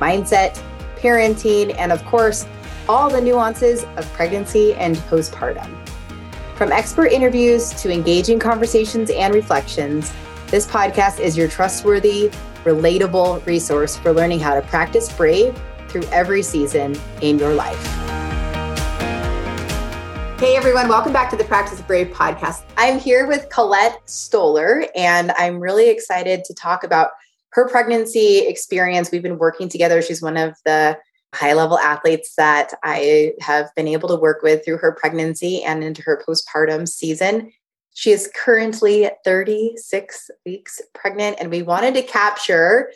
mindset, parenting, and of course, all the nuances of pregnancy and postpartum. From expert interviews to engaging conversations and reflections, this podcast is your trustworthy, relatable resource for learning how to practice brave through every season in your life. Hey everyone, welcome back to the Practice Brave podcast. I'm here with Collette Stohler, and I'm really excited to talk about her pregnancy experience. We've been working together. She's one of the high level athletes that I have been able to work with through her pregnancy and into her postpartum season. She is currently 36 weeks pregnant, and we wanted to capture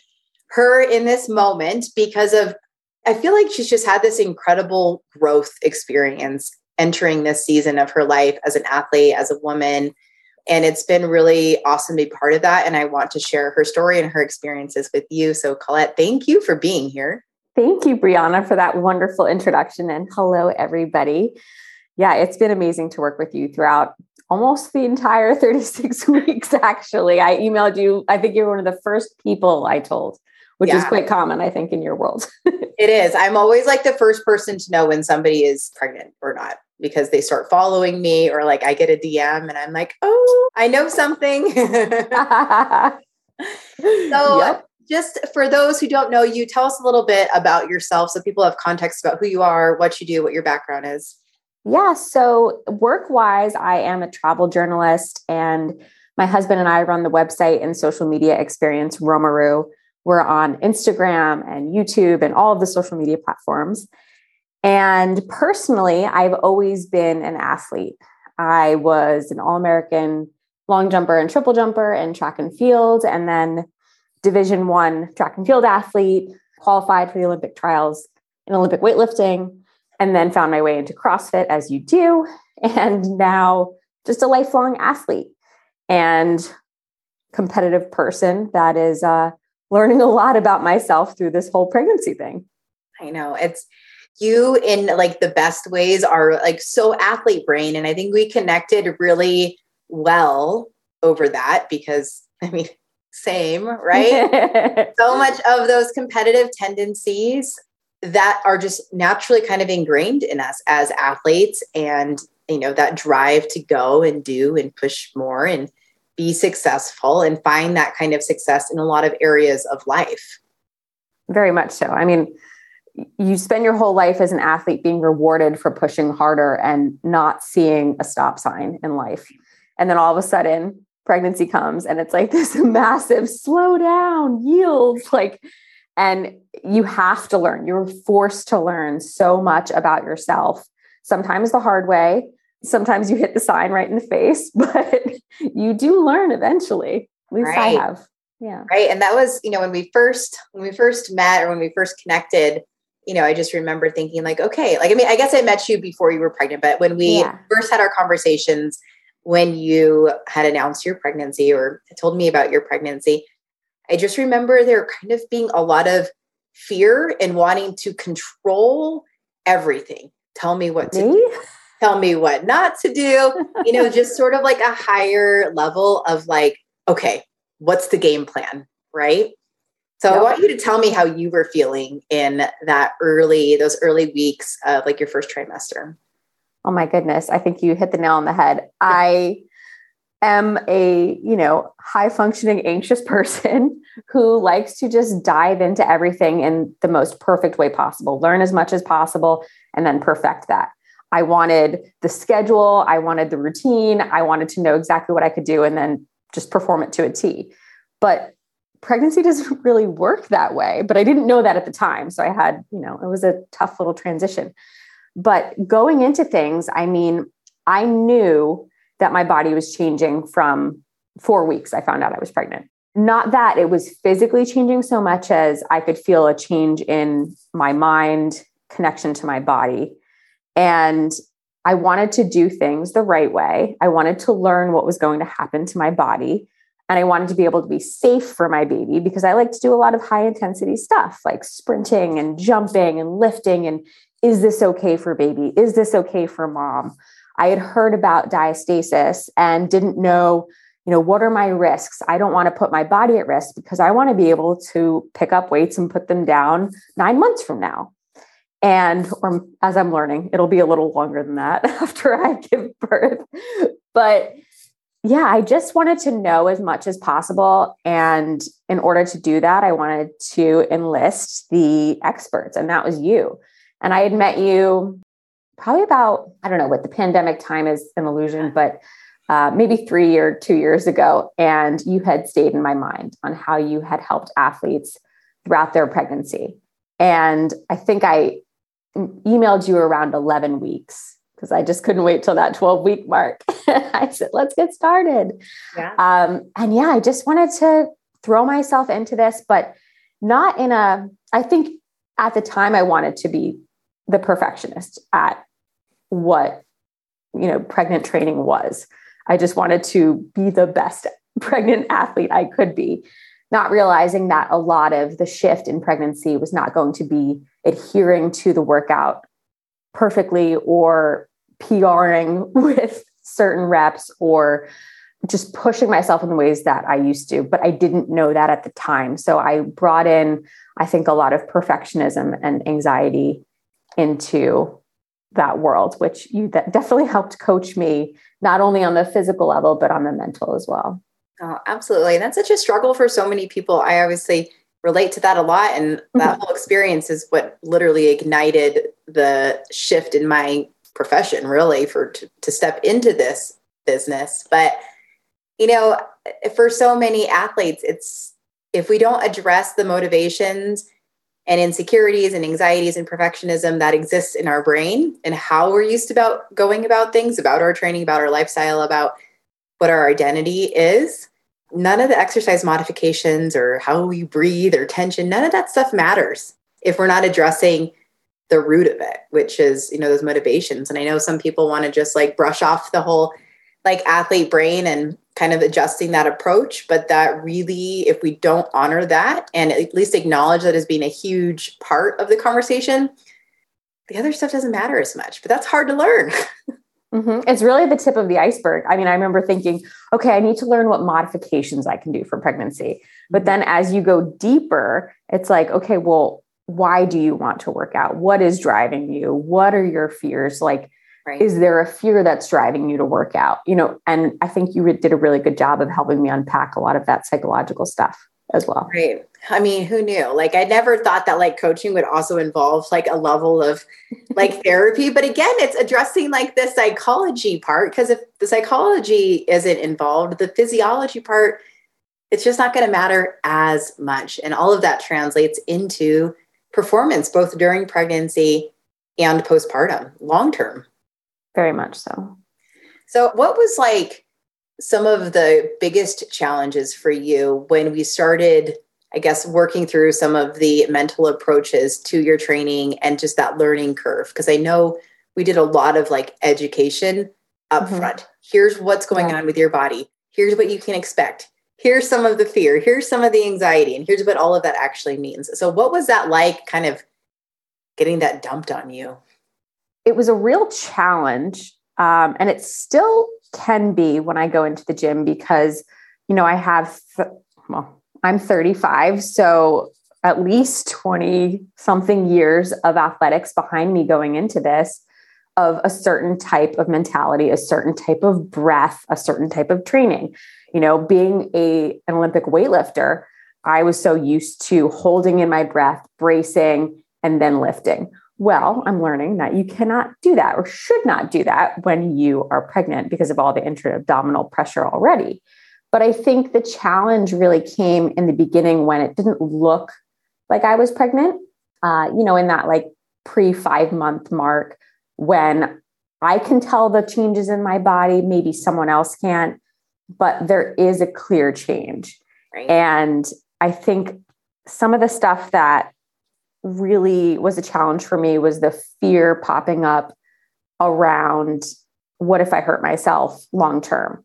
her in this moment because of, I feel like she's just had this incredible growth experience entering this season of her life as an athlete, as a woman. And it's been really awesome to be part of that. And I want to share her story and her experiences with you. So, Collette, thank you for being here. Thank you, Brianna, for that wonderful introduction. And hello, everybody. Yeah, it's been amazing to work with you throughout almost the entire 36 weeks, actually. I emailed you, I think you're one of the first people I told, which yeah. is quite common, I think, in your world. it is. I'm always like the first person to know when somebody is pregnant or not because they start following me or like I get a DM and I'm like, oh, I know something. so, yep. just for those who don't know you, tell us a little bit about yourself so people have context about who you are, what you do, what your background is. Yeah. So, work wise, I am a travel journalist, and my husband and I run the website and social media experience Roamaroo. We're on Instagram and YouTube and all of the social media platforms. And personally, I've always been an athlete. I was an All American long jumper and triple jumper in track and field, and then Division One track and field athlete, qualified for the Olympic trials in Olympic weightlifting and then found my way into CrossFit as you do. And now just a lifelong athlete and competitive person that is uh, learning a lot about myself through this whole pregnancy thing. I know it's you in like the best ways are like so athlete brain. And I think we connected really well over that because I mean, same, right? so much of those competitive tendencies that are just naturally kind of ingrained in us as athletes and you know that drive to go and do and push more and be successful and find that kind of success in a lot of areas of life. Very much so. I mean you spend your whole life as an athlete being rewarded for pushing harder and not seeing a stop sign in life. And then all of a sudden pregnancy comes and it's like this massive slow down yields like and you have to learn, you're forced to learn so much about yourself, sometimes the hard way. Sometimes you hit the sign right in the face, but you do learn eventually. At least right. I have. Yeah. Right. And that was, you know, when we first when we first met or when we first connected, you know, I just remember thinking like, okay, like I mean, I guess I met you before you were pregnant, but when we yeah. first had our conversations, when you had announced your pregnancy or told me about your pregnancy, I just remember there kind of being a lot of fear and wanting to control everything. Tell me what to me? do. Tell me what not to do. you know, just sort of like a higher level of like, okay, what's the game plan? Right. So yep. I want you to tell me how you were feeling in that early, those early weeks of like your first trimester. Oh my goodness. I think you hit the nail on the head. I am a, you know, high functioning anxious person who likes to just dive into everything in the most perfect way possible, learn as much as possible and then perfect that. I wanted the schedule, I wanted the routine, I wanted to know exactly what I could do and then just perform it to a T. But pregnancy doesn't really work that way, but I didn't know that at the time. So I had, you know, it was a tough little transition. But going into things, I mean, I knew that my body was changing from four weeks. I found out I was pregnant. not that it was physically changing so much as I could feel a change in my mind, connection to my body. And I wanted to do things the right way. I wanted to learn what was going to happen to my body. And I wanted to be able to be safe for my baby because I like to do a lot of high intensity stuff like sprinting and jumping and lifting. And is this okay for baby? Is this okay for mom? I had heard about diastasis and didn't know, you know, what are my risks? I don't want to put my body at risk because I want to be able to pick up weights and put them down nine months from now. And or as I'm learning, it'll be a little longer than that after I give birth. But yeah, I just wanted to know as much as possible. And in order to do that, I wanted to enlist the experts, and that was you. And I had met you probably about, I don't know what the pandemic time is an illusion, but uh, maybe three or two years ago. And you had stayed in my mind on how you had helped athletes throughout their pregnancy. And I think I emailed you around 11 weeks because I just couldn't wait till that 12 week mark. I said, let's get started. Yeah. Um, and yeah, I just wanted to throw myself into this, but not in a, I think at the time I wanted to be the perfectionist at what you know pregnant training was i just wanted to be the best pregnant athlete i could be not realizing that a lot of the shift in pregnancy was not going to be adhering to the workout perfectly or PRing with certain reps or just pushing myself in ways that I used to, but I didn't know that at the time. So I brought in, I think, a lot of perfectionism and anxiety into that world, which you that definitely helped coach me, not only on the physical level, but on the mental as well. Oh, absolutely. And that's such a struggle for so many people. I obviously relate to that a lot. And that mm-hmm. whole experience is what literally ignited the shift in my profession, really, for to, to step into this business. But, you know, for so many athletes, it's if we don't address the motivations and insecurities and anxieties and perfectionism that exists in our brain and how we're used about going about things about our training about our lifestyle about what our identity is none of the exercise modifications or how we breathe or tension none of that stuff matters if we're not addressing the root of it which is you know those motivations and i know some people want to just like brush off the whole like athlete brain and kind of adjusting that approach. But that really, if we don't honor that and at least acknowledge that as being a huge part of the conversation, the other stuff doesn't matter as much. But that's hard to learn. Mm-hmm. It's really the tip of the iceberg. I mean, I remember thinking, okay, I need to learn what modifications I can do for pregnancy. But mm-hmm. then as you go deeper, it's like, okay, well, why do you want to work out? What is driving you? What are your fears? Like, Right. Is there a fear that's driving you to work out? You know, and I think you did a really good job of helping me unpack a lot of that psychological stuff as well. Right. I mean, who knew? Like, I never thought that like coaching would also involve like a level of like therapy. But again, it's addressing like the psychology part because if the psychology isn't involved, the physiology part, it's just not going to matter as much. And all of that translates into performance, both during pregnancy and postpartum, long term. Very much so. So, what was like some of the biggest challenges for you when we started, I guess, working through some of the mental approaches to your training and just that learning curve? Because I know we did a lot of like education up mm-hmm. front. Here's what's going yeah. on with your body. Here's what you can expect. Here's some of the fear. Here's some of the anxiety. And here's what all of that actually means. So, what was that like kind of getting that dumped on you? it was a real challenge. Um, and it still can be when I go into the gym because, you know, I have, th- well, I'm 35. So at least 20 something years of athletics behind me going into this of a certain type of mentality, a certain type of breath, a certain type of training. You know, being a an Olympic weightlifter, I was so used to holding in my breath, bracing, and then lifting. Well, I'm learning that you cannot do that or should not do that when you are pregnant because of all the intra abdominal pressure already. But I think the challenge really came in the beginning when it didn't look like I was pregnant, uh, you know, in that like pre five month mark when I can tell the changes in my body, maybe someone else can't, but there is a clear change. Right. And I think some of the stuff that really was a challenge for me was the fear popping up around what if I hurt myself long term?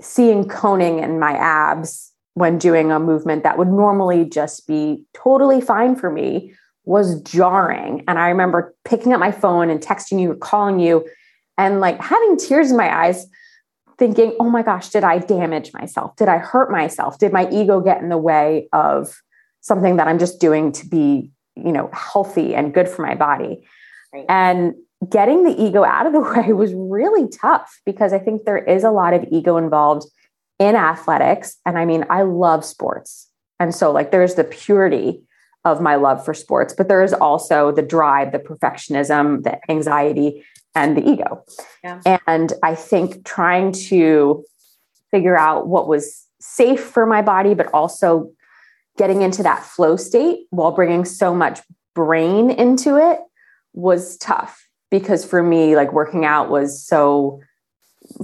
Seeing coning in my abs when doing a movement that would normally just be totally fine for me was jarring. And I remember picking up my phone and texting you or calling you and like having tears in my eyes, thinking, oh my gosh, did I damage myself? Did I hurt myself? Did my ego get in the way of something that I'm just doing to be, you know, healthy and good for my body? Right. And getting the ego out of the way was really tough because I think there is a lot of ego involved in athletics. And I mean, I love sports. And so, like, there's the purity of my love for sports, but there is also the drive, the perfectionism, the anxiety, and the ego. Yeah. And I think trying to figure out what was safe for my body, but also getting into that flow state while bringing so much brain into it was tough because for me, like working out was so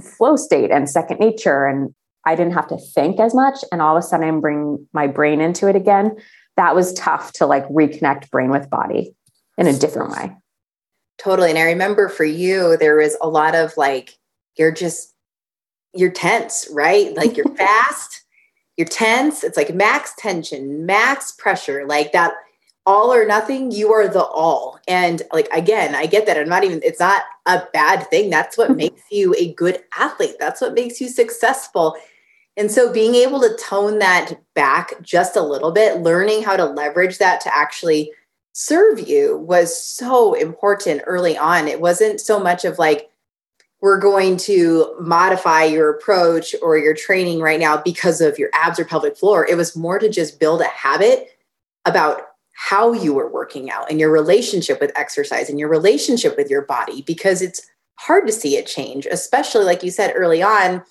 flow state and second nature. And I didn't have to think as much. And all of a sudden, I'm bringing my brain into it again. That was tough to like reconnect brain with body in a different way. Totally. And I remember for you, there was a lot of like, you're just, you're tense, right? Like you're fast, you're tense. It's like max tension, max pressure, like that all or nothing, you are the all. And like, again, I get that. I'm not even, it's not a bad thing. That's what mm-hmm. makes you a good athlete. That's what makes you successful. And so being able to tone that back just a little bit, learning how to leverage that to actually serve you was so important early on. It wasn't so much of like, we're going to modify your approach or your training right now because of your abs or pelvic floor. It was more to just build a habit about how you were working out and your relationship with exercise and your relationship with your body because it's hard to see it change, especially like you said early on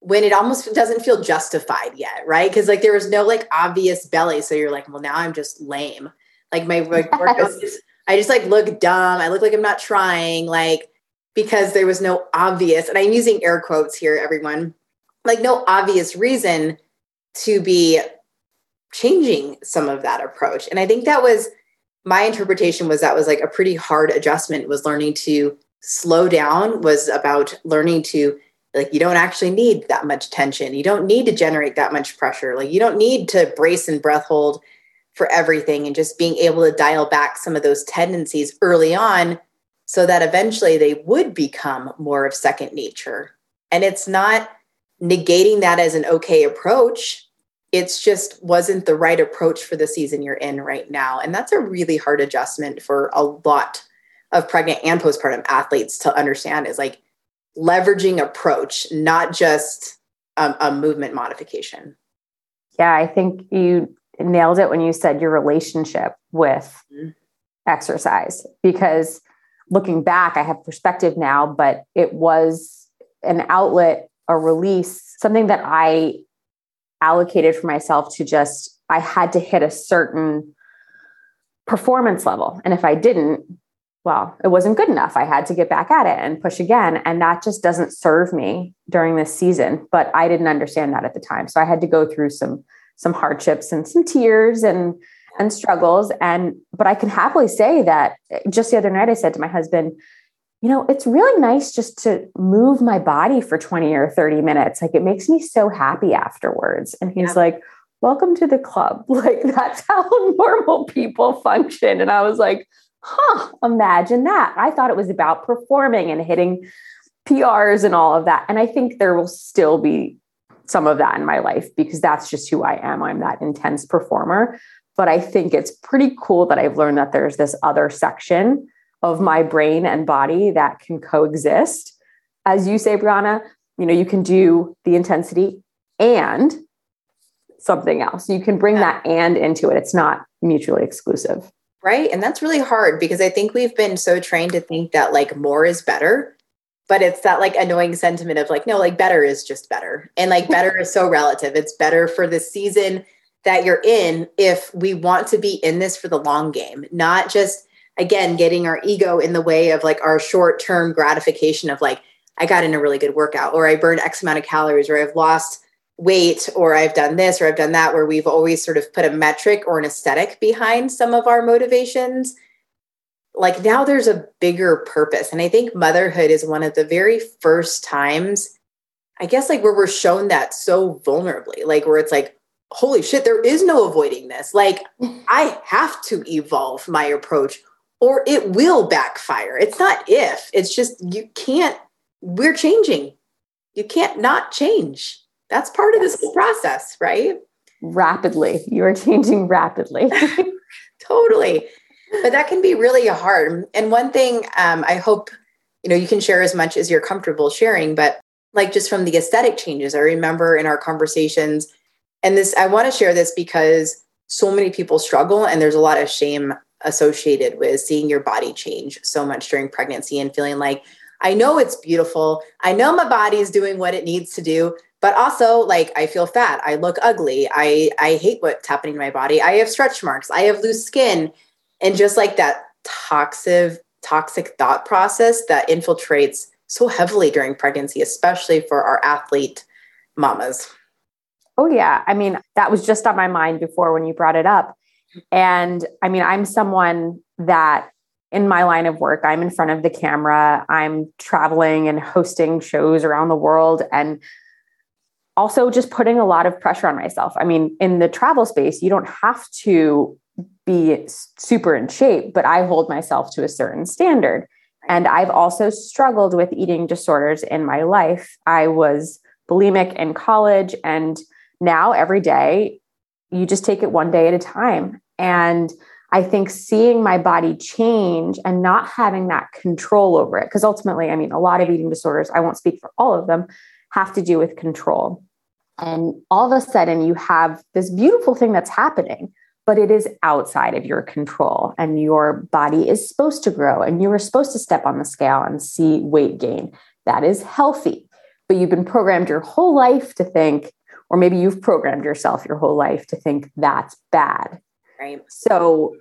when it almost doesn't feel justified yet, right? Because like there was no like obvious belly. So you're like, well, now I'm just lame. Like my like, yes. I just like look dumb. I look like I'm not trying, like because there was no obvious, and I'm using air quotes here, everyone, like no obvious reason to be changing some of that approach. And I think that was my interpretation was that was like a pretty hard adjustment was learning to slow down was about learning to like you don't actually need that much tension. You don't need to generate that much pressure. Like you don't need to brace and breath hold for everything and just being able to dial back some of those tendencies early on so that eventually they would become more of second nature. And it's not negating that as an okay approach it's just wasn't the right approach for the season you're in right now. And that's a really hard adjustment for a lot of pregnant and postpartum athletes to understand is like leveraging approach, not just a, a movement modification. Yeah, I think you nailed it when you said your relationship with mm-hmm. exercise because looking back, I have perspective now, but it was an outlet, a release, something that I allocated for myself to just, I had to hit a certain performance level. And if I didn't, well, it wasn't good enough. I had to get back at it and push again. And that just doesn't serve me during this season. But I didn't understand that at the time. So I had to go through some some hardships and some tears and and struggles. And but I can happily say that just the other night I said to my husband, you know, it's really nice just to move my body for 20 or 30 minutes. Like it makes me so happy afterwards. And he's yeah. like, welcome to the club. Like that's how normal people function. And I was like, huh, imagine that. I thought it was about performing and hitting PRs and all of that. And I think there will still be some of that in my life because that's just who I am. I'm that intense performer. But I think it's pretty cool that I've learned that there's this other section of my brain and body that can coexist. As you say, Brianna, you know, you can do the intensity and something else. You can bring yeah. that and into it. It's not mutually exclusive. Right. And that's really hard because I think we've been so trained to think that like more is better. But it's that like annoying sentiment of like, no, like better is just better. And like better is so relative. It's better for the season that you're in if we want to be in this for the long game, not just again getting our ego in the way of like our short-term gratification of like i got in a really good workout or i burned x amount of calories or i've lost weight or I've done this or I've done that, where we've always sort of put a metric or an aesthetic behind some of our motivations. Like now there's a bigger purpose. And I think motherhood is one of the very first times, I guess, like where we're shown that so vulnerably, like where it's like, holy shit, there is no avoiding this. Like I have to evolve my approach or it will backfire. It's not if, it's just you can't, we're changing. You can't not change. That's part of this process, right? Rapidly. You are changing rapidly. totally. But that can be really hard. And one thing um, I hope, you know, you can share as much as you're comfortable sharing, but like just from the aesthetic changes, I remember in our conversations, and this, I want to share this because so many people struggle and there's a lot of shame associated with seeing your body change so much during pregnancy and feeling like, I know it's beautiful. I know my body is doing what it needs to do, but also like I feel fat. I look ugly. I I hate what's happening to my body. I have stretch marks. I have loose skin. And just like that toxic toxic thought process that infiltrates so heavily during pregnancy, especially for our athlete mamas. Oh yeah. I mean, that was just on my mind before when you brought it up. And I mean, I'm someone that in my line of work, I'm in front of the camera, I'm traveling and hosting shows around the world, and also just putting a lot of pressure on myself. I mean, in the travel space, you don't have to be super in shape, but I hold myself to a certain standard. And I've also struggled with eating disorders in my life. I was bulimic in college, and now every day you just take it one day at a time. And I think seeing my body change and not having that control over it, because ultimately, I mean, a lot of eating disorders, I won't speak for all of them, have to do with control. And all of a sudden, you have this beautiful thing that's happening, but it is outside of your control. And your body is supposed to grow, and you are supposed to step on the scale and see weight gain. That is healthy. But you've been programmed your whole life to think, or maybe you've programmed yourself your whole life to think that's bad. Right. So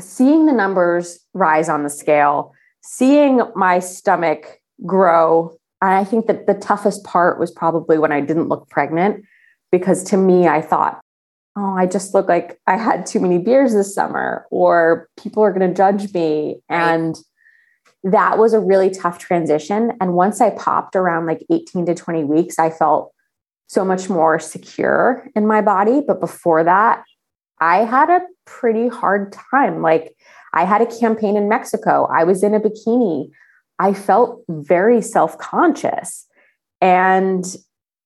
seeing the numbers rise on the scale, seeing my stomach grow, and I think that the toughest part was probably when I didn't look pregnant, because to me, I thought, oh, I just look like I had too many beers this summer, or people are going to judge me. Right. And that was a really tough transition. And once I popped around like 18 to 20 weeks, I felt so much more secure in my body. But before that, I had a pretty hard time. Like, I had a campaign in Mexico, I was in a bikini. I felt very self conscious and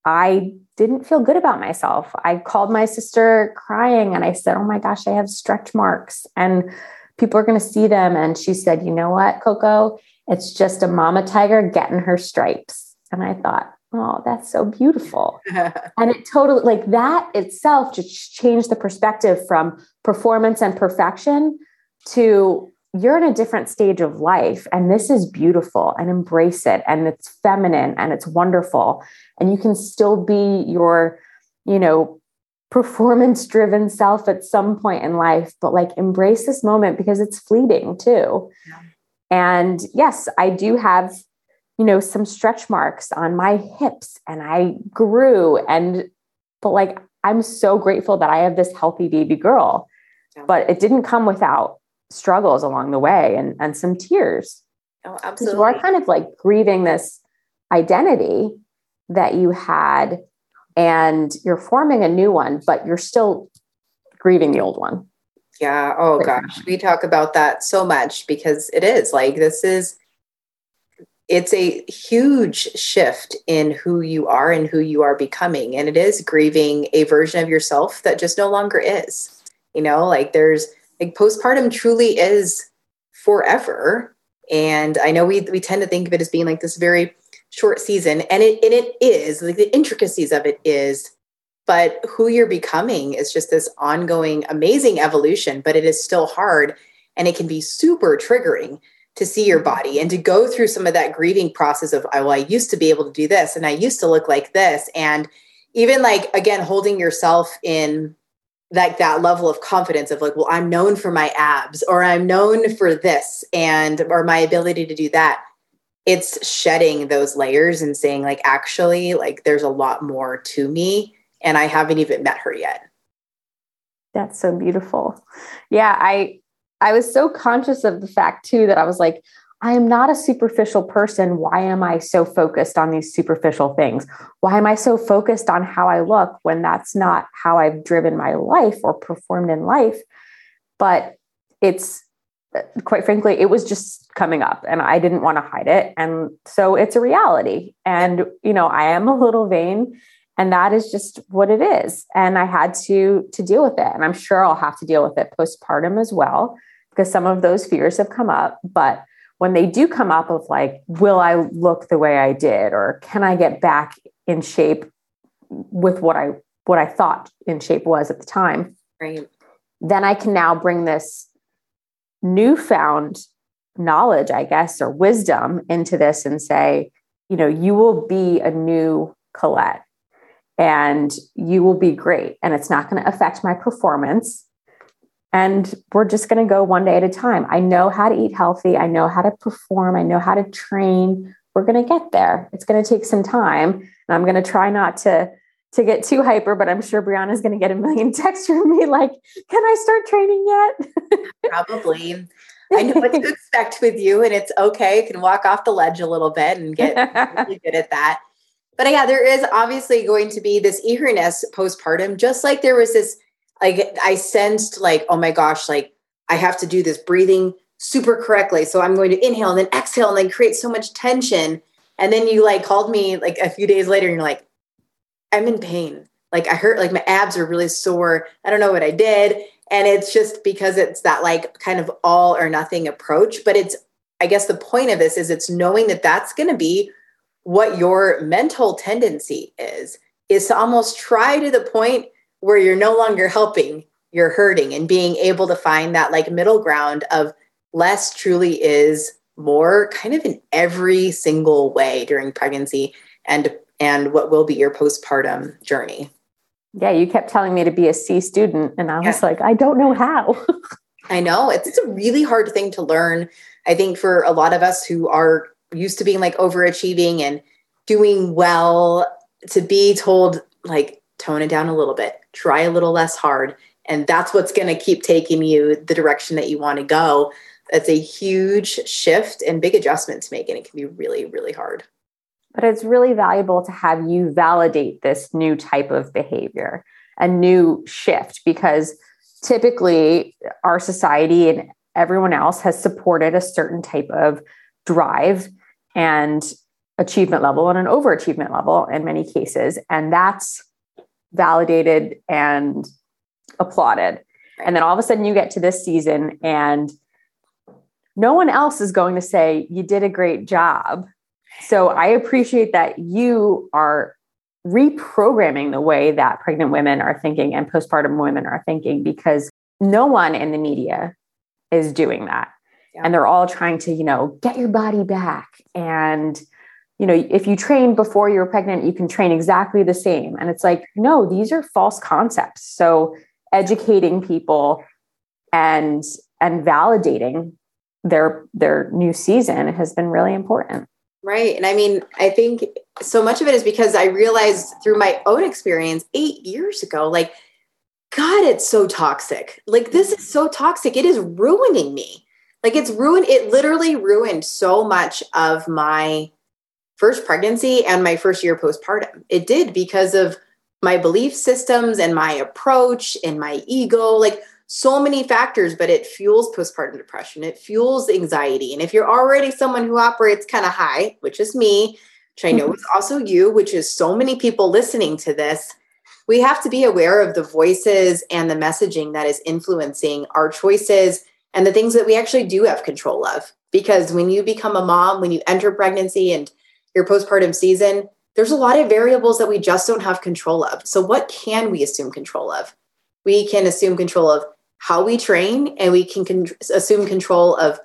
I didn't feel good about myself. I called my sister crying and I said, Oh my gosh, I have stretch marks and people are going to see them. And she said, You know what, Coco? It's just a mama tiger getting her stripes. And I thought, oh, that's so beautiful. and it totally, like that itself just changed the perspective from performance and perfection to you're in a different stage of life and this is beautiful and embrace it and it's feminine and it's wonderful and you can still be your you know performance driven self at some point in life but like embrace this moment because it's fleeting too yeah. and yes i do have you know, some stretch marks on my hips and I grew. And, but like, I'm so grateful that I have this healthy baby girl, yeah. but it didn't come without struggles along the way and, and some tears. Oh, absolutely. You are kind of like grieving this identity that you had and you're forming a new one, but you're still grieving the old one. Yeah. Oh gosh. We talk about that so much because it is like this is it's a huge shift in who you are and who you are becoming. And it is grieving a version of yourself that just no longer is. You know, like there's like postpartum truly is forever. And I know we we tend to think of it as being like this very short season, and it and it is like the intricacies of it is, but who you're becoming is just this ongoing, amazing evolution. But it is still hard, and it can be super triggering to see your body and to go through some of that grieving process of oh, well i used to be able to do this and i used to look like this and even like again holding yourself in like that level of confidence of like well i'm known for my abs or i'm known for this and or my ability to do that it's shedding those layers and saying like actually like there's a lot more to me and I haven't even met her yet. That's so beautiful. Yeah, I I was so conscious of the fact too that I was like, I am not a superficial person. Why am I so focused on these superficial things? Why am I so focused on how I look when that's not how I've driven my life or performed in life? But it's quite frankly, it was just coming up and I didn't want to hide it. And so it's a reality. And, you know, I am a little vain and that is just what it is. And I had to to deal with it. And I'm sure I'll have to deal with it postpartum as well, because some of those fears have come up. But when they do come up of like, will I look the way I did, or can I get back in shape with what I what I thought in shape was at the time? Right. Then I can now bring this newfound knowledge, I guess, or wisdom into this and say, you know, you will be a new Collette and you will be great. And it's not going to affect my performance. And we're just going to go one day at a time. I know how to eat healthy. I know how to perform. I know how to train. We're going to get there. It's going to take some time. And I'm going to try not to to get too hyper, but I'm sure Brianna's going to get a million texts from me like, "Can I start training yet?" Probably. I know what to expect with you, and it's okay. You can walk off the ledge a little bit and get really good at that. But yeah, there is obviously going to be this eagerness postpartum, just like there was this, like I sensed like, oh my gosh, like I have to do this breathing super correctly. So I'm going to inhale and then exhale and then create so much tension. And then you like called me like a few days later and you're like, I'm in pain. Like I hurt, like my abs are really sore. I don't know what I did. And it's just because it's that like kind of all or nothing approach. But it's, I guess the point of this is it's knowing that that's going to be what your mental tendency is is to almost try to the point where you're no longer helping you're hurting and being able to find that like middle ground of less truly is more kind of in every single way during pregnancy and and what will be your postpartum journey. Yeah you kept telling me to be a c student and i was yeah. like i don't know how. I know it's, it's a really hard thing to learn. I think for a lot of us who are used to being like overachieving and doing well to be told like tone it down a little bit try a little less hard and that's what's going to keep taking you the direction that you want to go. That's a huge shift and big adjustment to make and it can be really really hard. But it's really valuable to have you validate this new type of behavior a new shift because typically our society and everyone else has supported a certain type of drive and achievement level and an overachievement level in many cases. And that's validated and applauded. And then all of a sudden you get to this season and no one else is going to say, You did a great job. So I appreciate that you are reprogramming the way that pregnant women are thinking and postpartum women are thinking because no one in the media is doing that yeah. and they're all trying to you know get your body back. And you know if you train before you were pregnant you can train exactly the same. And it's like no these are false concepts. So educating people and and validating their their new season has been really important. Right. And i mean i think so much of it is because i realized through my own experience 8 years ago like god it's so toxic. Like this is so toxic. It is ruining me like it's ruined, it literally ruined so much of my first pregnancy and my first year postpartum. It did because of my belief systems and my approach and my ego, like so many factors, but it fuels postpartum depression. It fuels anxiety. And if you're already someone who operates kind of high, which is me, which I know mm-hmm. is also you, which is so many people listening to this, we have to be aware of the voices and the messaging that is influencing our choices and the things that we actually do have control of. Because when you become a mom, when you enter pregnancy and your postpartum season, there's a lot of variables that we just don't have control of. So, what can we assume control of? We can assume control of how we train, and we can con- assume control of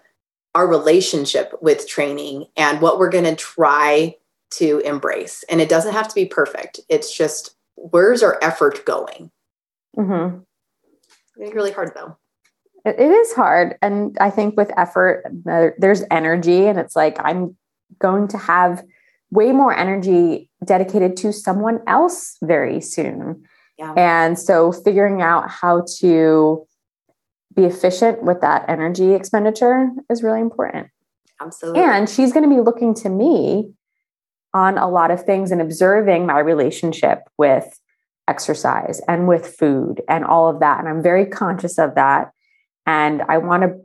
our relationship with training and what we're going to try to embrace. And it doesn't have to be perfect, it's just where's our effort going? Mm-hmm. It's really hard though it is hard and i think with effort there's energy and it's like i'm going to have way more energy dedicated to someone else very soon Yeah. And so figuring out how to be efficient with that energy expenditure is really important. Absolutely. And she's going to be looking to me on a lot of things and observing my relationship with exercise and with food and all of that. And I'm very conscious of that. And I want to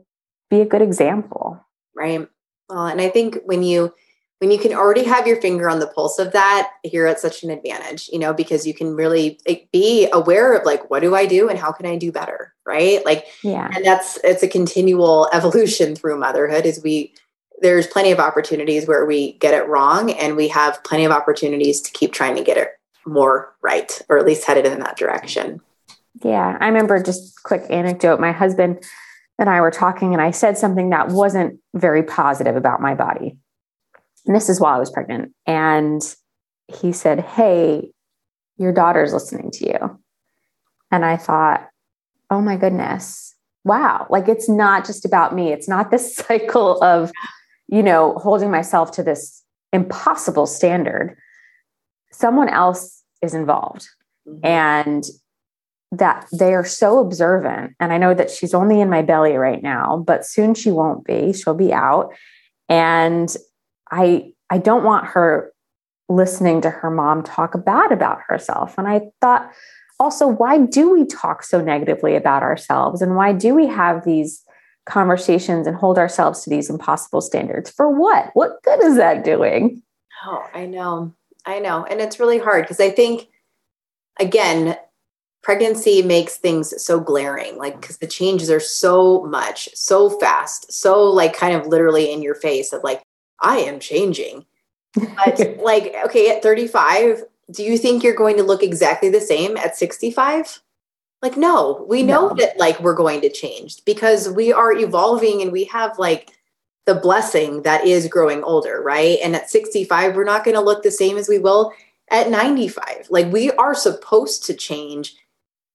be a good example. Right. Well, and I think when you when you can already have your finger on the pulse of that, you're at such an advantage, you know, because you can really be aware of like, what do I do and how can I do better? Right. Like, yeah. And that's, it's a continual evolution through motherhood is we, there's plenty of opportunities where we get it wrong and we have plenty of opportunities to keep trying to get it more right or at least headed in that direction yeah i remember just quick anecdote. My husband and i were talking and i said something that wasn't very positive about my body. And this is while i was pregnant. And he said hey your daughter's listening to you. And i thought oh my goodness. Wow. Like it's not just about me. It's not this cycle of you know, holding myself to this impossible standard, someone else is involved. Mm-hmm. And that they are so observant. And I know that she's only in my belly right now, but soon she won't be. She'll be out. And I I don't want her listening to her mom talk bad about herself. And I thought also, why do we talk so negatively about ourselves? And why do we have these conversations and hold ourselves to these impossible standards for what what good is that doing oh i know i know and it's really hard because i think again pregnancy makes things so glaring like mm. because the changes are so much so fast so like kind of literally in your face of like i am changing but like okay at 35 do you think you're going to look exactly the same at 65 like, no, we know no. that like we're going to change because we are evolving and we have like the blessing that is growing older, right? And at 65, we're not going to look the same as we will at 95. Like, we are supposed to change,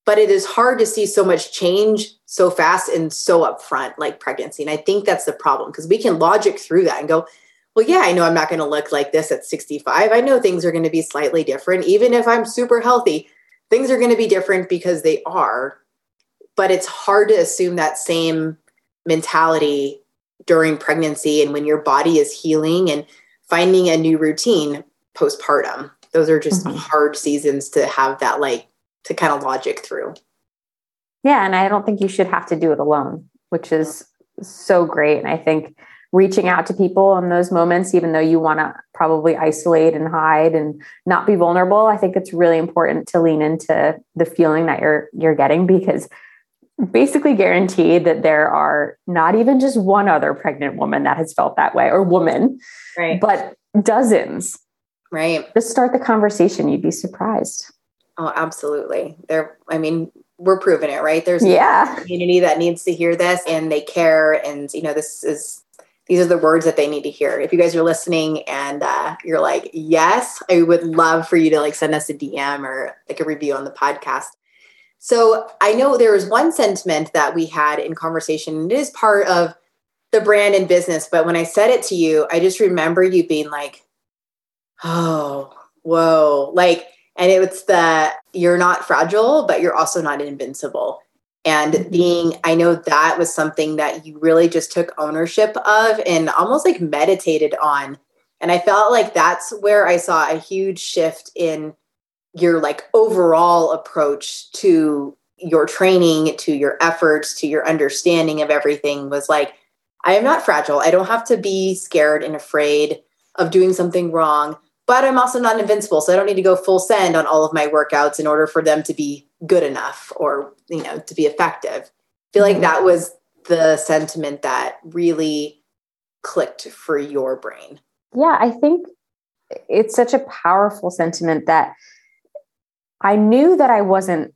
but it is hard to see so much change so fast and so upfront, like pregnancy. And I think that's the problem because we can logic through that and go, well, yeah, I know I'm not going to look like this at 65. I know things are going to be slightly different, even if I'm super healthy things are going to be different because they are but it's hard to assume that same mentality during pregnancy and when your body is healing and finding a new routine postpartum those are just mm-hmm. hard seasons to have that like to kind of logic through yeah and i don't think you should have to do it alone which is so great and i think reaching out to people in those moments, even though you want to probably isolate and hide and not be vulnerable. I think it's really important to lean into the feeling that you're you're getting because basically guaranteed that there are not even just one other pregnant woman that has felt that way or woman, right. but dozens. Right. Just start the conversation. You'd be surprised. Oh, absolutely. There, I mean, we're proving it, right? There's yeah. a community that needs to hear this and they care. And, you know, this is these are the words that they need to hear. If you guys are listening and uh, you're like, yes, I would love for you to like send us a DM or like a review on the podcast. So I know there was one sentiment that we had in conversation. And it is part of the brand and business, but when I said it to you, I just remember you being like, oh, whoa, like, and it's the you're not fragile, but you're also not invincible. And mm-hmm. being i know that was something that you really just took ownership of and almost like meditated on. And i felt like that's where i saw a huge shift in your like overall approach to your training to your efforts to your understanding of everything was like i am not fragile. I don't have to be scared and afraid of doing something wrong but I'm also not invincible. So I don't need to go full send on all of my workouts in order for them to be good enough or, you know, to be effective. I feel like mm-hmm. that was the sentiment that really clicked for your brain. Yeah, I think it's such a powerful sentiment that I knew that I wasn't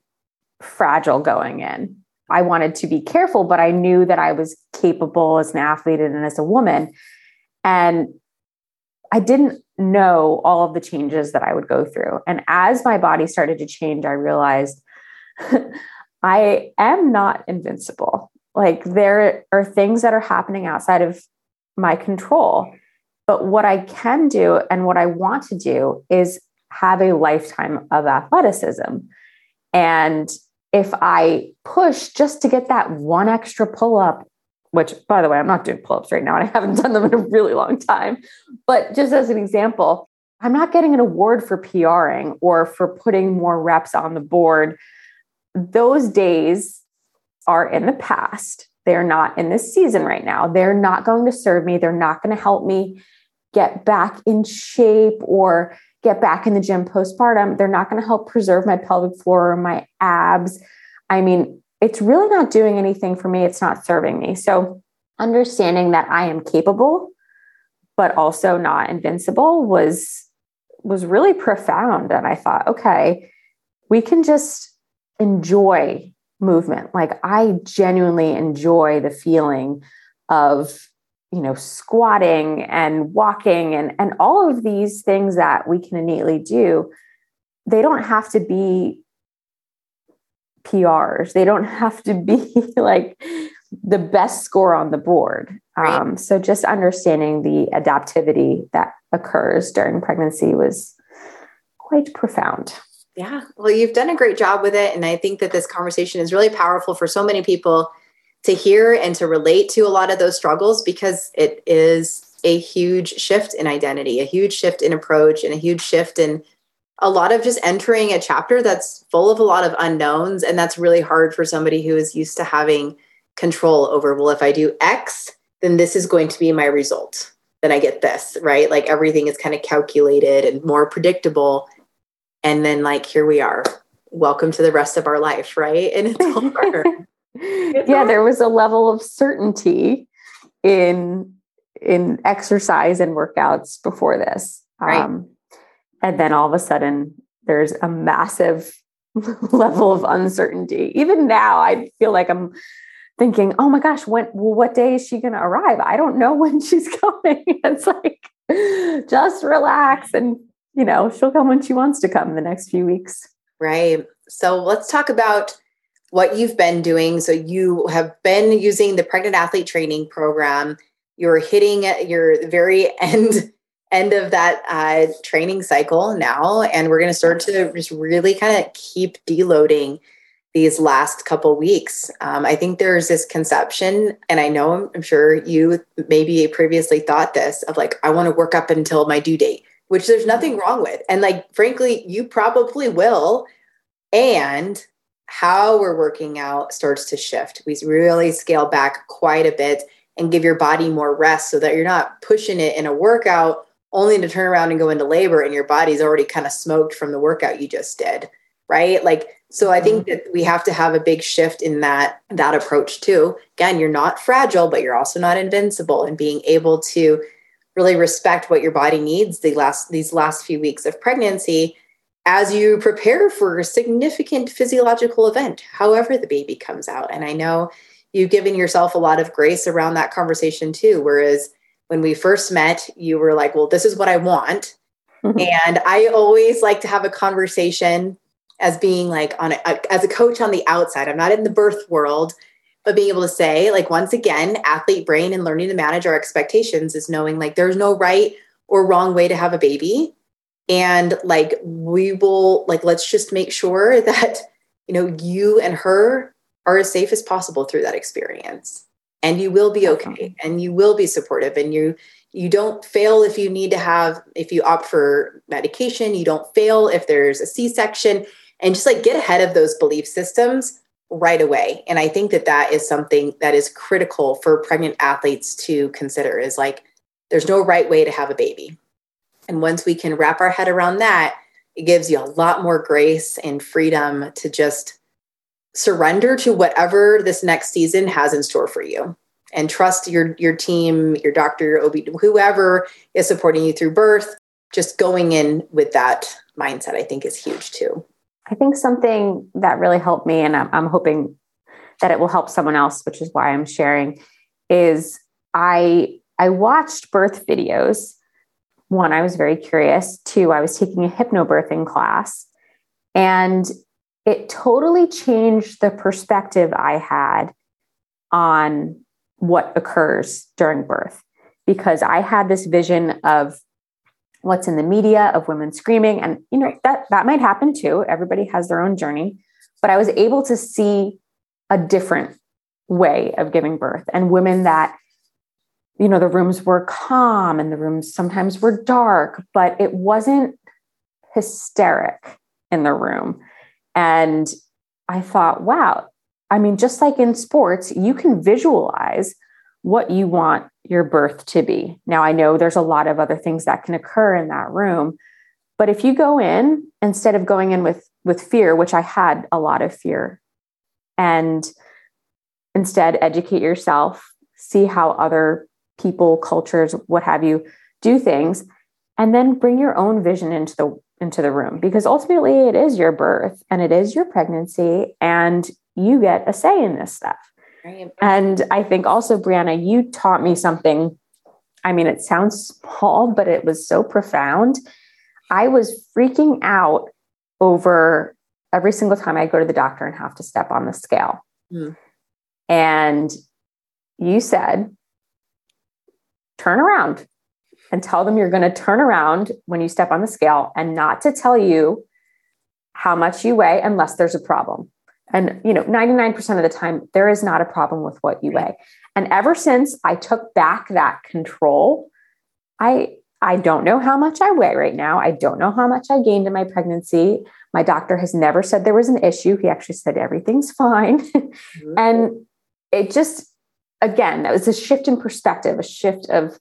fragile going in. I wanted to be careful, but I knew that I was capable as an athlete and as a woman. And I didn't know all of the changes that I would go through. And as my body started to change, I realized I am not invincible. Like there are things that are happening outside of my control. But what I can do and what I want to do is have a lifetime of athleticism. And if I push just to get that one extra pull up, which by the way, I'm not doing pull ups right now and I haven't done them in a really long time, but just as an example, I'm not getting an award for PRing or for putting more reps on the board. Those days are in the past. They're not in this season right now. They're not going to serve me. They're not going to help me get back in shape or get back in the gym postpartum. They're not going to help preserve my pelvic floor or my abs. I mean, it's really not doing anything for me. It's not serving me. So, understanding that I am capable, but also not invincible was was really profound. And I thought, okay, we can just enjoy movement. Like I genuinely enjoy the feeling of, you know, squatting and walking and, and all of these things that we can innately do. They don't have to be PRs. They don't have to be like the best score on the board. Right. Um, so just understanding the adaptivity that occurs during pregnancy was quite profound. Yeah. Well, you've done a great job with it. And I think that this conversation is really powerful for so many people to hear and to relate to a lot of those struggles because it is a huge shift in identity, a huge shift in approach, and a huge shift in a lot of just entering a chapter that's full of a lot of unknowns. And that's really hard for somebody who is used to having control over, well, if I do X, then this is going to be my result. Then I get this, right? Like everything is kind of calculated and more predictable. And then, like, here we are. Welcome to the rest of our life, right? And it's hard. it's yeah, hard. there was a level of certainty in in exercise and workouts before this. Right. Um, and then all of a sudden, there's a massive level of uncertainty. Even now, I feel like I'm thinking, oh my gosh, when well, what day is she gonna arrive? I don't know when she's coming. it's like just relax and you know, she'll come when she wants to come the next few weeks. Right. So let's talk about what you've been doing. So you have been using the pregnant athlete training program. You're hitting your very end end of that uh, training cycle now, and we're going to start to just really kind of keep deloading these last couple weeks. Um, I think there's this conception, and I know I'm sure you maybe previously thought this of like, I want to work up until my due date, which there's nothing wrong with. And like, frankly, you probably will. And how we're working out starts to shift. We really scale back quite a bit and give your body more rest so that you're not pushing it in a workout only to turn around and go into labor and your body's already kind of smoked from the workout you just did right like so I think mm-hmm. that we have to have a big shift in that that approach too. Again, you're not fragile, but you're also not invincible and being able to really respect what your body needs the last these last few weeks of pregnancy as you prepare for a significant physiological event, however the baby comes out. And I know you've given yourself a lot of grace around that conversation too. Whereas when we first met, you were like, well, this is what I want. Mm-hmm. And I always like to have a conversation as being like on a, a, as a coach on the outside. I'm not in the birth world, but being able to say like once again, athlete brain and learning to manage our expectations is knowing like there's no right or wrong way to have a baby. And like we will like let's just make sure that you know you and her are as safe as possible through that experience. And you will be okay and you will be supportive and you you don't fail if you need to have if you opt for medication you don't fail if there's a c-section and just like get ahead of those belief systems right away and i think that that is something that is critical for pregnant athletes to consider is like there's no right way to have a baby and once we can wrap our head around that it gives you a lot more grace and freedom to just surrender to whatever this next season has in store for you and trust your your team your doctor your ob whoever is supporting you through birth just going in with that mindset i think is huge too I think something that really helped me, and I'm, I'm hoping that it will help someone else, which is why I'm sharing, is I I watched birth videos. One, I was very curious. Two, I was taking a hypnobirthing class, and it totally changed the perspective I had on what occurs during birth because I had this vision of what's in the media of women screaming and you know that that might happen too. Everybody has their own journey but I was able to see a different way of giving birth and women that you know the rooms were calm and the rooms sometimes were dark but it wasn't hysteric in the room and i thought wow i mean just like in sports you can visualize what you want your birth to be. Now i know there's a lot of other things that can occur in that room but if you go in instead of going in with with fear which i had a lot of fear and instead educate yourself see how other people cultures what have you do things and then bring your own vision into the into the room because ultimately it is your birth and it is your pregnancy and you get a say in this stuff. Right. and i think also brianna you taught me something. I mean it sounds small but it was so profound. I was freaking out over every single time i go to the doctor and have to step on the scale. Mm. And you said, turn around and tell them you're going to turn around when you step on the scale and not to tell you how much you weigh unless there's a problem. And you know, 99% of the time there is not a problem with what you weigh. And ever since I took back that control, I I don't know how much I weigh right now. I don't know how much I gained in my pregnancy. My doctor has never said there was an issue. He actually said everything's fine. Mm-hmm. and it just again that was a shift in perspective a shift of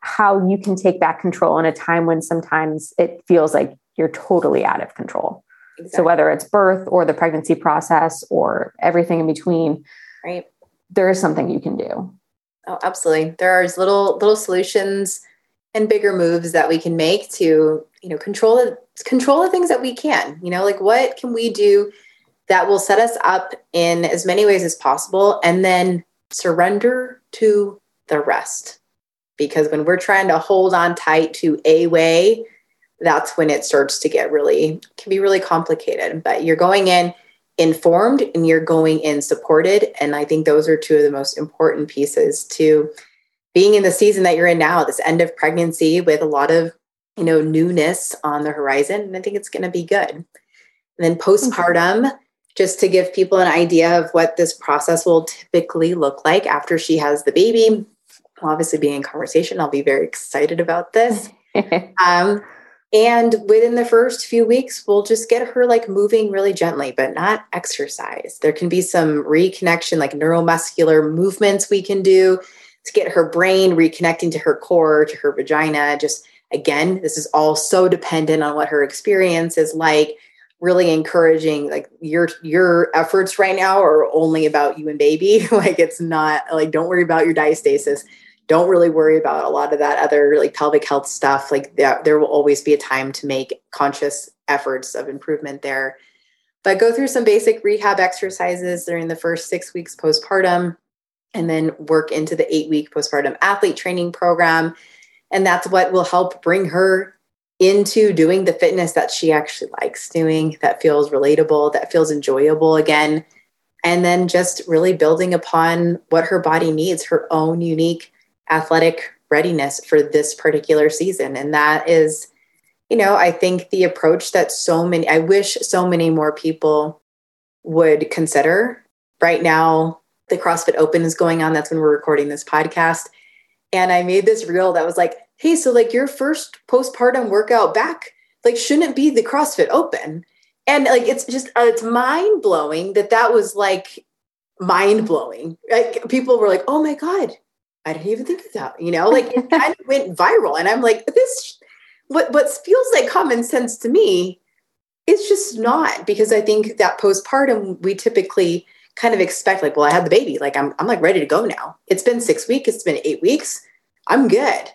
how you can take back control in a time when sometimes it feels like you're totally out of control exactly. so whether it's birth or the pregnancy process or everything in between right there is something you can do oh absolutely there are little little solutions and bigger moves that we can make to you know control the control the things that we can you know like what can we do that will set us up in as many ways as possible and then surrender to the rest. Because when we're trying to hold on tight to a way, that's when it starts to get really, can be really complicated. But you're going in informed and you're going in supported. And I think those are two of the most important pieces to being in the season that you're in now, this end of pregnancy with a lot of, you know, newness on the horizon. And I think it's going to be good. And then postpartum, mm-hmm. just to give people an idea of what this process will typically look like after she has the baby. Obviously be in conversation. I'll be very excited about this. um, and within the first few weeks, we'll just get her like moving really gently, but not exercise. There can be some reconnection, like neuromuscular movements we can do to get her brain reconnecting to her core, to her vagina. Just again, this is all so dependent on what her experience is like really encouraging like your your efforts right now are only about you and baby like it's not like don't worry about your diastasis don't really worry about a lot of that other like pelvic health stuff. Like that there will always be a time to make conscious efforts of improvement there. But go through some basic rehab exercises during the first six weeks postpartum and then work into the eight week postpartum athlete training program. And that's what will help bring her into doing the fitness that she actually likes doing, that feels relatable, that feels enjoyable again. And then just really building upon what her body needs, her own unique athletic readiness for this particular season. And that is, you know, I think the approach that so many, I wish so many more people would consider. Right now, the CrossFit Open is going on. That's when we're recording this podcast. And I made this reel that was like, hey, so like your first postpartum workout back, like shouldn't be the CrossFit Open. And like it's just uh, it's mind blowing that that was like mind blowing. Like people were like, "Oh my god, I didn't even think of that." You know, like it kind of went viral, and I'm like, "This, what what feels like common sense to me, it's just not." Because I think that postpartum, we typically kind of expect, like, "Well, I had the baby, like I'm I'm like ready to go now. It's been six weeks, it's been eight weeks, I'm good."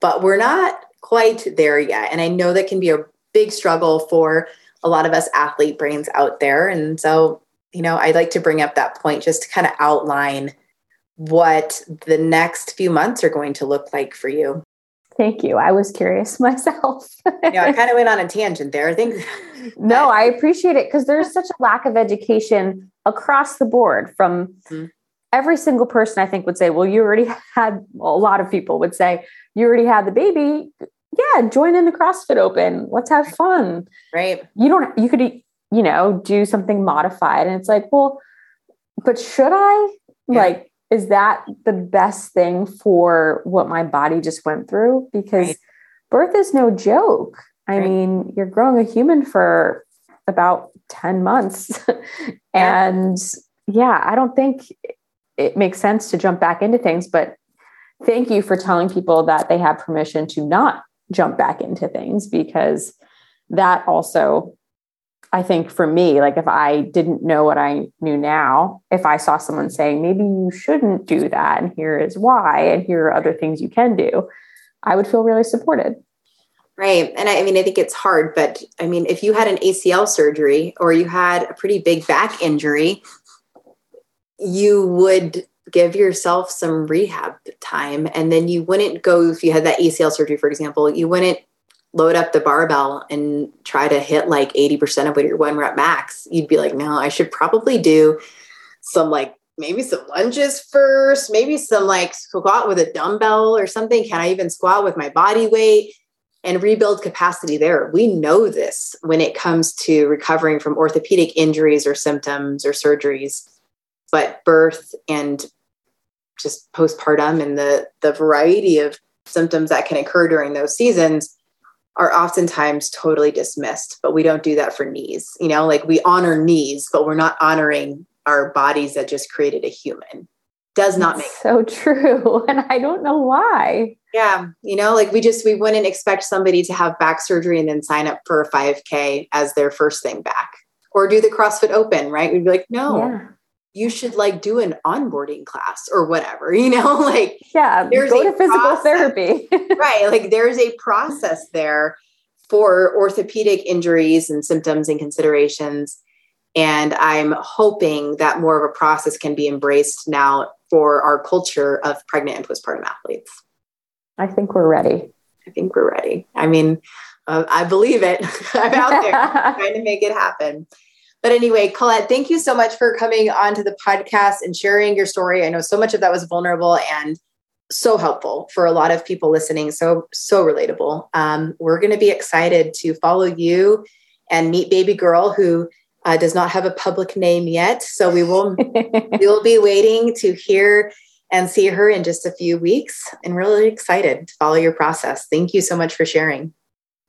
but we're not quite there yet. And I know that can be a big struggle for a lot of us athlete brains out there. And so, you know, I'd like to bring up that point just to kind of outline what the next few months are going to look like for you. Thank you. I was curious myself. yeah, I kind of went on a tangent there. I think. no, I appreciate it because there's such a lack of education across the board from mm-hmm. every single person. I think would say, "Well, you already had." Well, a lot of people would say, you already had the baby yeah join in the crossfit open let's have fun right you don't you could you know, do something modified. And it's like, well, but should I? Yeah. Like, is that the best thing for what my body just went through? Because right. birth is no joke. I right. mean, you're growing a human for about 10 months. and yeah, I don't think it makes sense to jump back into things, but thank you for telling people that they have permission to not jump back into things because that also I think for me, like if I didn't know what I knew now, if I saw someone saying, maybe you shouldn't do that, and here is why, and here are other things you can do, I would feel really supported. Right. And I, I mean, I think it's hard, but I mean, if you had an ACL surgery or you had a pretty big back injury, you would give yourself some rehab time. And then you wouldn't go, if you had that ACL surgery, for example, you wouldn't load up the barbell and try to hit like 80% of what your one rep max, you'd be like, no, I should probably do some like maybe some lunges first, maybe some like squat with a dumbbell or something. Can I even squat with my body weight and rebuild capacity there? We know this when it comes to recovering from orthopedic injuries or symptoms or surgeries, but birth and just postpartum and the the variety of symptoms that can occur during those seasons are oftentimes totally dismissed, but we don't do that for knees. You know, like we honor knees, but we're not honoring our bodies that just created a human. Does not That's make so true. And I don't know why. Yeah. You know, like we just, we wouldn't expect somebody to have back surgery and then sign up for a 5K as their first thing back or do the CrossFit Open, right? We'd be like, no, yeah you should like do an onboarding class or whatever, you know, like yeah, there's go to physical process, therapy. right. Like there's a process there for orthopedic injuries and symptoms and considerations. And I'm hoping that more of a process can be embraced now for our culture of pregnant and postpartum athletes. I think we're ready. I think we're ready. I mean, uh, I believe it. I'm out there trying to make it happen. But anyway, Collette, thank you so much for coming on to the podcast and sharing your story. I know so much of that was vulnerable and so helpful for a lot of people listening. So, so relatable. Um, we're going to be excited to follow you and meet baby girl who uh, does not have a public name yet. So we will we will be waiting to hear and see her in just a few weeks and really excited to follow your process. Thank you so much for sharing.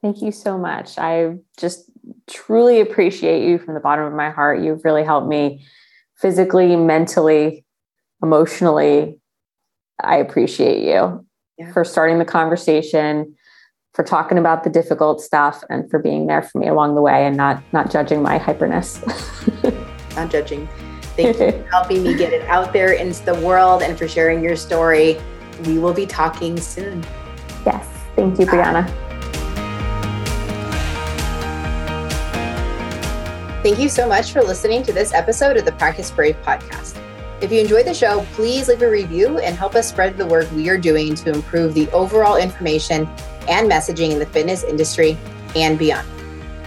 Thank you so much. I just truly appreciate you from the bottom of my heart. You've really helped me physically, mentally, emotionally. I appreciate you yeah. for starting the conversation, for talking about the difficult stuff, and for being there for me along the way and not not judging my hyperness. not judging. Thank you for helping me get it out there into the world and for sharing your story. We will be talking soon. Yes. Thank you, Brianna. Thank you so much for listening to this episode of the Practice Brave podcast. If you enjoyed the show, please leave a review and help us spread the work we are doing to improve the overall information and messaging in the fitness industry and beyond.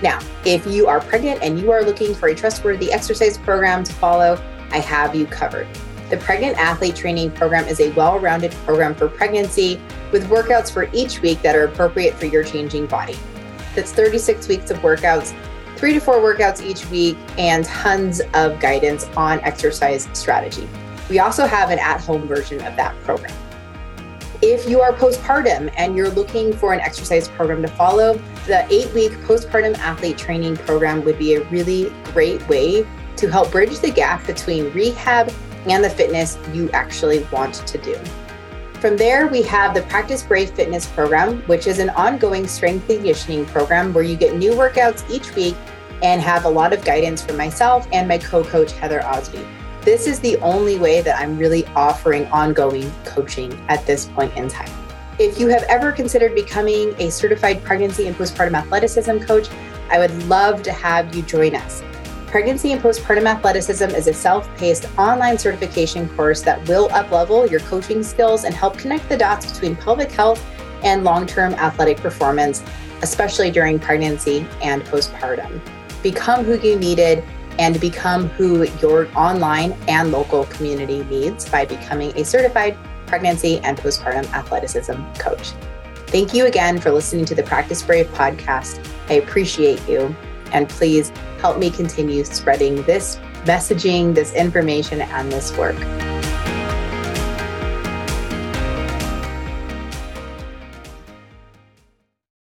Now, if you are pregnant and you are looking for a trustworthy exercise program to follow, I have you covered. The Pregnant Athlete Training Program is a well rounded program for pregnancy with workouts for each week that are appropriate for your changing body. That's 36 weeks of workouts three to four workouts each week, and tons of guidance on exercise strategy. We also have an at home version of that program. If you are postpartum and you're looking for an exercise program to follow, the eight week postpartum athlete training program would be a really great way to help bridge the gap between rehab and the fitness you actually want to do. From there, we have the Practice Brave Fitness program, which is an ongoing strength conditioning program where you get new workouts each week and have a lot of guidance from myself and my co coach, Heather Osby. This is the only way that I'm really offering ongoing coaching at this point in time. If you have ever considered becoming a certified pregnancy and postpartum athleticism coach, I would love to have you join us. Pregnancy and Postpartum Athleticism is a self paced online certification course that will uplevel your coaching skills and help connect the dots between pelvic health and long term athletic performance, especially during pregnancy and postpartum. Become who you needed and become who your online and local community needs by becoming a certified pregnancy and postpartum athleticism coach. Thank you again for listening to the Practice Brave podcast. I appreciate you. And please help me continue spreading this messaging, this information, and this work.